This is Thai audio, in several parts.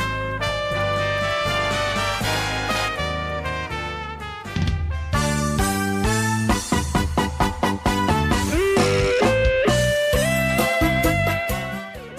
2563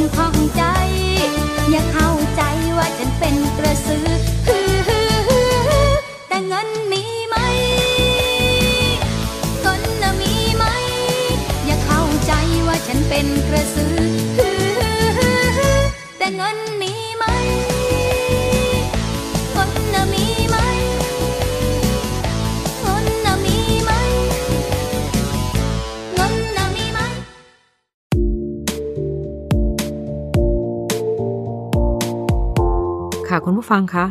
คนของใจ อย่าเข้า ฟังคะ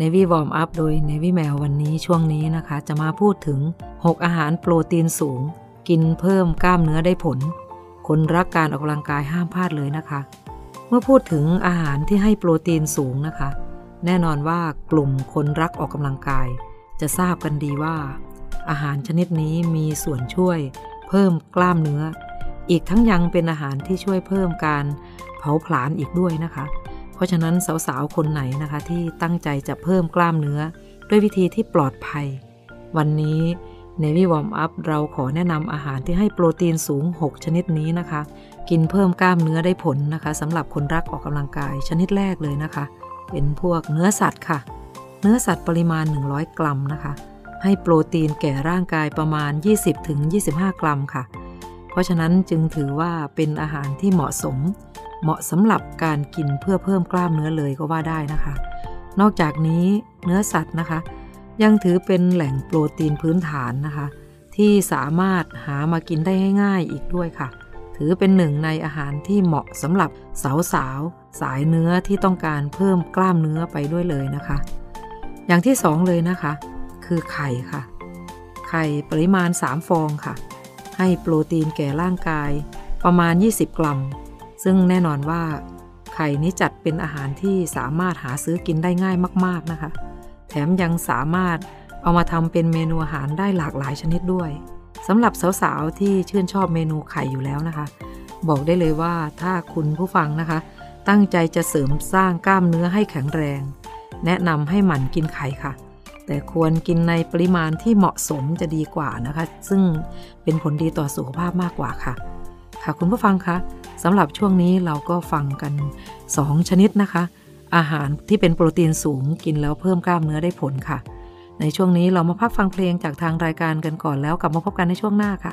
Navy Warm Up โดย Navy Mail วันนี้ช่วงนี้นะคะ จะมาพูดถึง 6 อาหารโปรตีนสูง กินเพิ่มกล้ามเนื้อได้ผล คนรักการออกกำลังกายห้ามพลาดเลยนะคะ เมื่อพูดถึงอาหารที่ให้โปรตีนสูงนะคะ แน่นอนว่ากลุ่มคนรักออกกำลังกาย จะทราบกันดีว่า อาหารชนิดนี้มีส่วนช่วย เพิ่มกล้ามเนื้อ อีกทั้งยังเป็นอาหารที่ช่วยเพิ่มการเผาผลาญอีกด้วยนะคะ ราะฉะนั้นสาวๆ คนไหนนะคะที่ตั้งใจจะเพิ่มกล้ามเนื้อ ด้วยวิธีที่ปลอดภัย วันนี้ Navy Warm Up เราขอแนะนำอาหารที่ให้โปรตีนสูง 6 ชนิดนี้นะคะ กินเพิ่มกล้ามเนื้อได้ผลนะคะสำหรับคนรักออกกำลังกายชนิดแรกเลยนะคะ เป็นพวกเนื้อสัตว์ค่ะ เนื้อสัตว์ปริมาณ 100 กรัมนะคะ ให้โปรตีนแก่ร่างกายประมาณ 20-25 กรัมค่ะ เพราะฉะนั้นจึงถือว่าเป็นอาหารที่เหมาะสม เหมาะสำหรับการกินเพื่อเพิ่มกล้ามเนื้อเลยก็ว่าได้นะคะ นอกจากนี้เนื้อสัตว์นะคะ ยังถือเป็นแหล่งโปรตีนพื้นฐานนะคะ ที่สามารถหามากินได้ง่ายๆอีกด้วยค่ะ ถือเป็นหนึ่งในอาหารที่เหมาะสำหรับสาวๆสายเนื้อที่ต้องการเพิ่มกล้ามเนื้อไปด้วยเลยนะคะ อย่างที่สองเลยนะคะ คือไข่ค่ะ ไข่ปริมาณ 3 ฟองค่ะ ให้โปรตีนแก่ร่างกายประมาณ 20 กรัม ซึ่งแน่นอนว่าไข่นี้จัดเป็นอาหารที่สามารถหาซื้อกินได้ง่ายมาก ๆนะคะ แถมยังสามารถเอามาทำเป็นเมนูอาหารได้หลากหลายชนิดด้วยสำหรับสาวๆที่ชื่นชอบเมนูไข่อยู่แล้วนะคะ บอกได้เลยว่าถ้าคุณผู้ฟังนะคะ ตั้งใจจะเสริมสร้างกล้ามเนื้อให้แข็งแรง แนะนำให้หมั่นกินไข่ค่ะ แต่ควรกินในปริมาณที่เหมาะสมจะดีกว่านะคะ ซึ่งเป็นผลดีต่อสุขภาพมากกว่าค่ะ ค่ะคุณผู้ฟังคะ สำหรับช่วงนี้เราก็ฟังกัน 2 ชนิดนะคะ อาหารที่เป็นโปรตีนสูงกินแล้วเพิ่มกล้ามเนื้อได้ผลค่ะ ในช่วงนี้เรามาพักฟังเพลงจากทางรายการกันก่อนแล้วกลับมาพบกันในช่วงหน้าค่ะ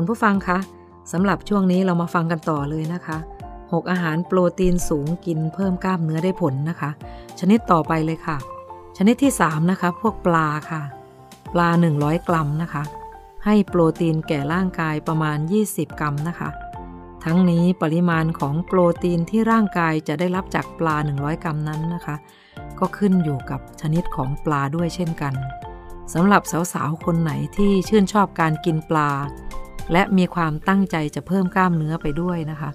คุณผู้ฟังคะสำหรับช่วงนี้เรามาฟังกันต่อเลยนะคะ 6 อาหารโปรตีนสูงกินเพิ่มกล้ามเนื้อได้ผลนะคะ ชนิดต่อไปเลยค่ะ ชนิดที่ 3 นะคะ พวกปลาค่ะ ปลา 100 กรัมนะคะ ให้โปรตีนแก่ร่างกายประมาณ 20 กรัมนะคะ ทั้งนี้ปริมาณของโปรตีนที่ร่างกายจะได้รับจากปลา 100 กรัมนั้นนะคะ ก็ขึ้นอยู่กับชนิดของปลาด้วยเช่นกันสำหรับสาวๆ คนไหนที่ชื่นชอบการกินปลา และมีความตั้งใจจะเพิ่มกล้ามเนื้อไปด้วยนะคะ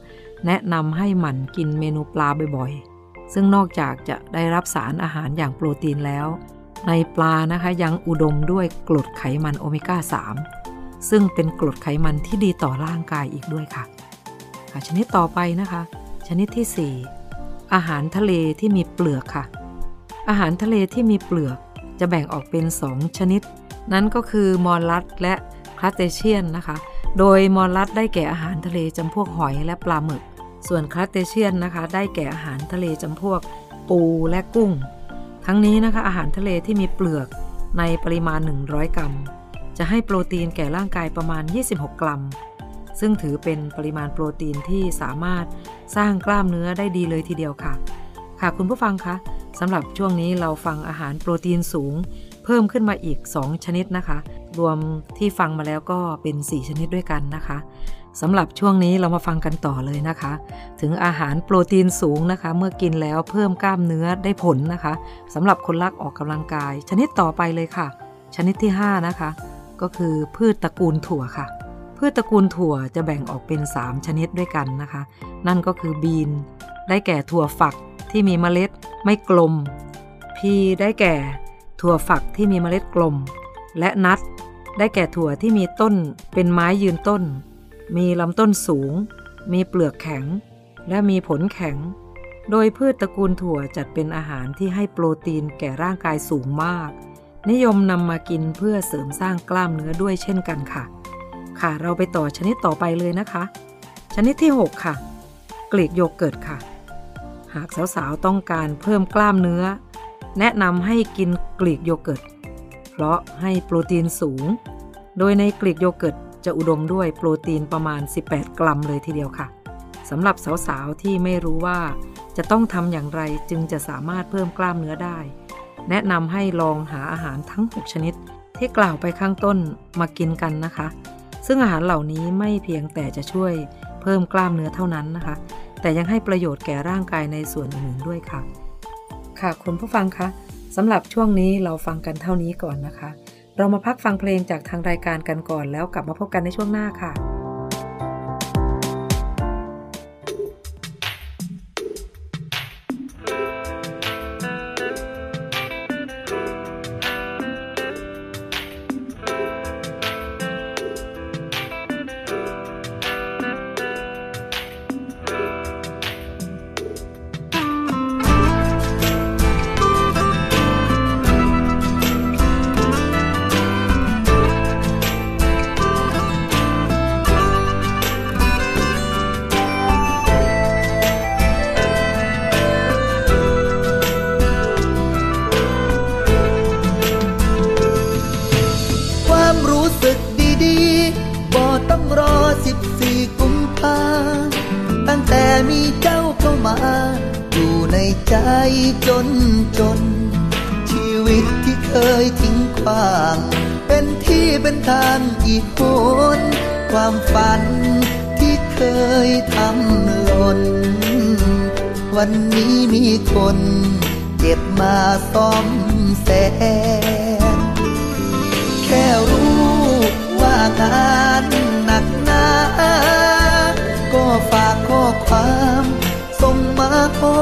แนะนำให้หมั่นกินเมนูปลาบ่อยๆ ซึ่งนอกจากจะได้รับสารอาหารอย่างโปรตีนแล้ว ในปลานะคะยังอุดมด้วยกรดไขมันโอเมก้า 3 ซึ่งเป็นกรดไขมันที่ดีต่อร่างกายอีกด้วยค่ะค่ะ ชนิดต่อไปนะคะ ชนิดที่ 4 อาหารทะเลที่มีเปลือกค่ะ อาหารทะเลที่มีเปลือกจะแบ่งออกเป็น 2 ชนิด นั่นก็คือ mollusk และ crustacean นะคะ โดย mollusk ได้แก่อาหารทะเลจำพวกหอยและปลาหมึก ส่วน crustacean นะคะ ได้แก่อาหารทะเลจำพวกปูและกุ้ง ทั้งนี้นะคะอาหารทะเลที่มีเปลือกในปริมาณ 100 กรัม จะให้โปรตีนแก่ร่างกายประมาณ 26 กรัม ซึ่งถือเป็นปริมาณโปรตีนที่สามารถสร้างกล้ามเนื้อได้ดีเลยทีเดียวค่ะ ค่ะคุณผู้ฟังคะสำหรับช่วงนี้เราฟังอาหารโปรตีนสูง เพิ่มขึ้นมาอีก 2 ชนิดนะคะ รวมที่ฟังมาแล้วก็เป็น 4 ชนิดด้วยกันนะคะสำหรับช่วงนี้เรามาฟังกันต่อเลยนะคะ ถึงอาหารโปรตีนสูงนะคะ เมื่อกินแล้วเพิ่มกล้ามเนื้อได้ผลนะคะสำหรับคนรักออกกำลังกาย ชนิดต่อไปเลยค่ะ ชนิดที่ 5 นะคะ ก็คือพืชตระกูลถั่วค่ะ พืชตระกูลถั่วจะแบ่งออกเป็น 3 ชนิดด้วยกันนะคะ นั่นก็คือบีน ได้แก่ถั่วฝักที่มีเมล็ดไม่กลม พีได้แก่ ถั่วฝักที่มีเมล็ดกลม และนัทได้แก่ถั่วที่มีต้นเป็นไม้ยืนต้น มีลำต้นสูง มีเปลือกแข็ง และมีผลแข็ง โดยพืชตระกูลถั่วจัดเป็นอาหารที่ให้โปรตีนแก่ร่างกายสูงมาก นิยมนำมากินเพื่อเสริมสร้างกล้ามเนื้อด้วยเช่นกันค่ะ ค่ะเราไปต่อชนิดต่อไปเลยนะคะ ชนิดที่ 6 ค่ะ กลีกโยเกิร์ตค่ะ หากสาวๆต้องการเพิ่มกล้ามเนื้อ แนะนำให้กินกลีกโยเกิร์ต เพราะให้โปรตีนสูง โดยในกลีกโยเกิร์ตจะอุดมด้วยโปรตีนประมาณ 18 กรัมเลยทีเดียวค่ะสำหรับสาวๆ ที่ไม่รู้ว่าจะต้องทำอย่างไรจึงจะสามารถเพิ่มกล้ามเนื้อได้ แนะนำให้ลองหาอาหารทั้ง 6 ชนิด ที่กล่าวไปข้างต้นมากินกันนะคะ ซึ่งอาหารเหล่านี้ไม่เพียงแต่จะช่วยเพิ่มกล้ามเนื้อเท่านั้นนะคะ แต่ยังให้ประโยชน์แก่ร่างกายในส่วนอื่นๆด้วยค่ะ ค่ะ คุณผู้ฟังคะสำหรับช่วงนี้เราฟังกันเท่านี้ก่อนนะคะ เรามาพักฟังเพลงจากทางรายการกันก่อนแล้วกลับมาพบกันในช่วงหน้าค่ะ วันนี้มีคนเจ็บมาซ่อมแซมแค่รู้ว่างานหนักหนาก็ฝากข้อความส่งมาหอ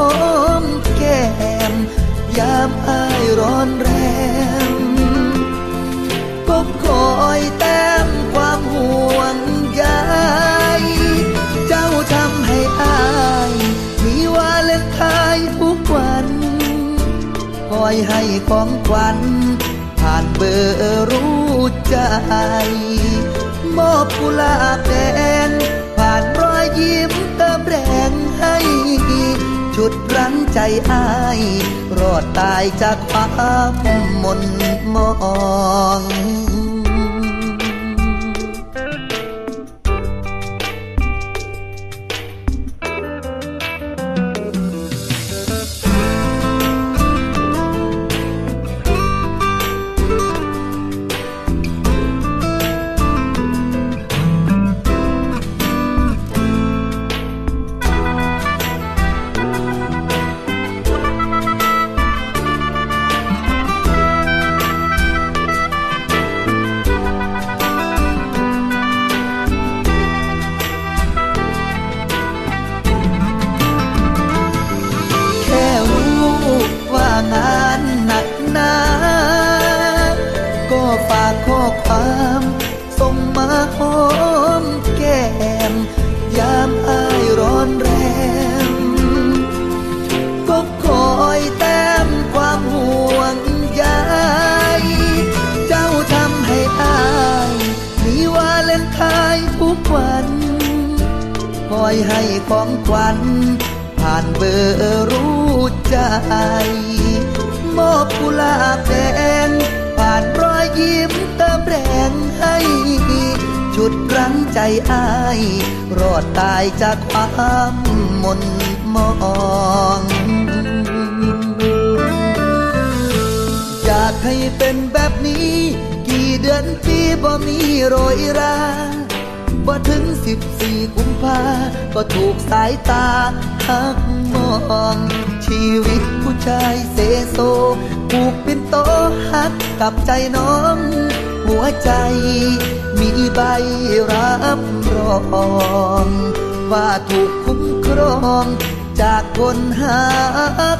มแก้มยามอายร้อนแรงก็คอยแต้ อยให้ของขวัญ ผ่านเบอร์รู้ใจ มอบกุหลาบแดงผ่านรอยยิ้มเติมแรงให้ ชุดรั้งใจอาย รอดตายจากความมนมอง ลาบแดงผ่านรอยยิ้มเติมแรงให้ ชุดรั้งใจอาย รอดตายจากความมนมองอยากให้เป็นแบบนี้ กี่เดือนปีบ่มีโรยราบ่ถึงสิบสี่กุมภาก็ถูกสายตาหัก ชีวิตผู้ชายเซโซผูกเป็นโตหักกับใจน้อง หัวใจมีใบรับรอง ว่าถูกคุ้มครองจากคนหัก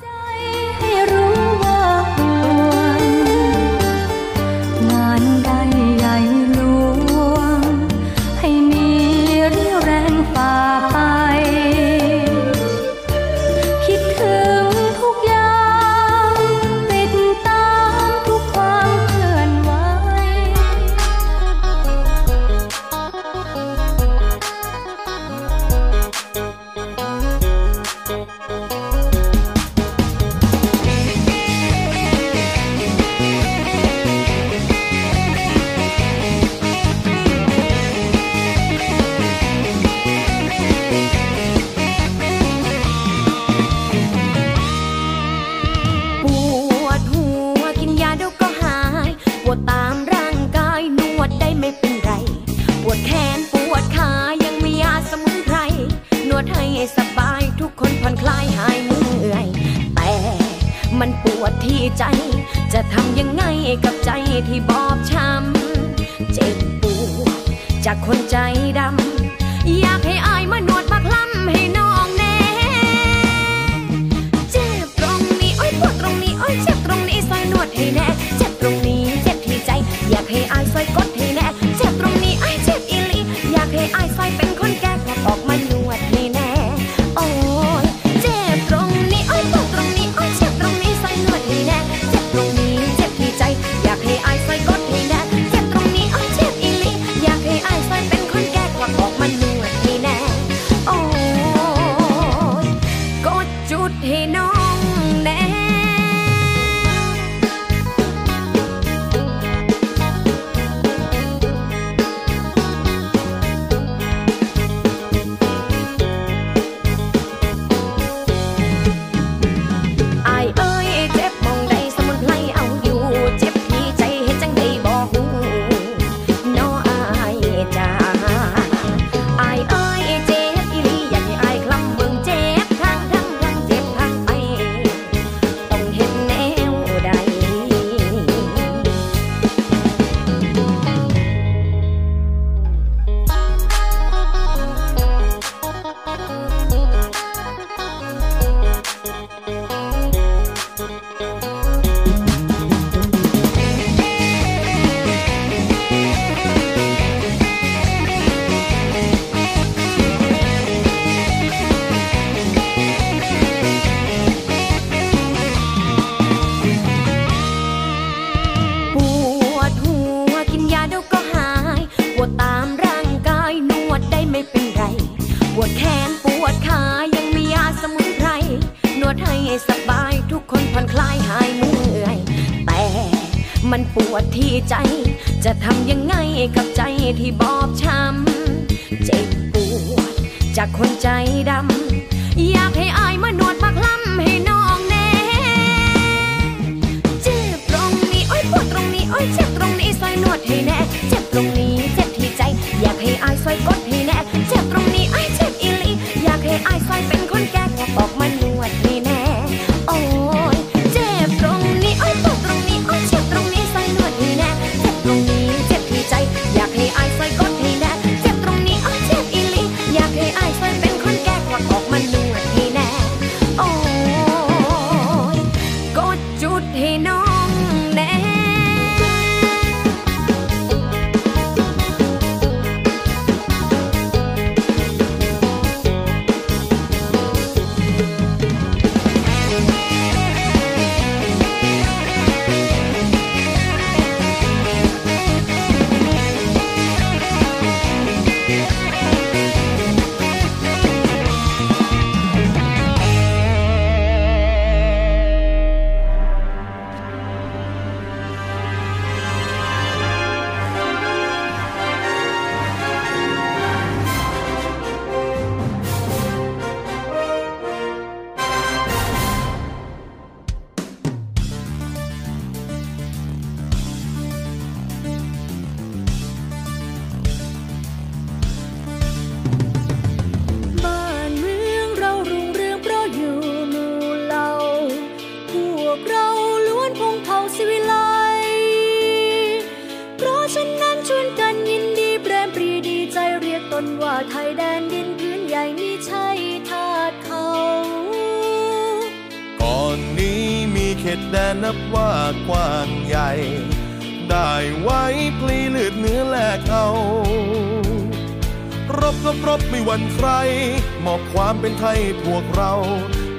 ความเป็นไทยพวกเรา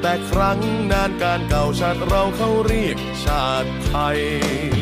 แต่ครั้งนานการเก่าชาติเราเขาเรียกชาติไทย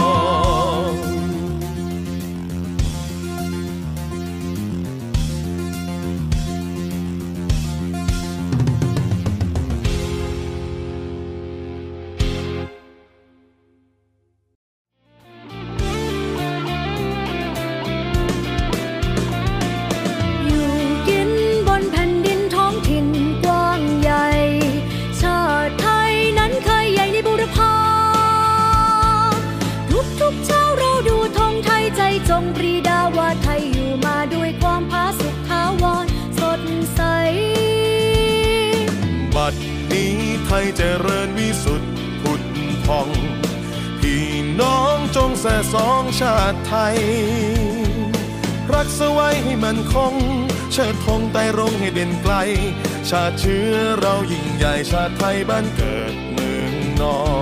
ชาติเชื้อเรายิ่งใหญ่ชาติไทยบ้านเกิดเมืองนอน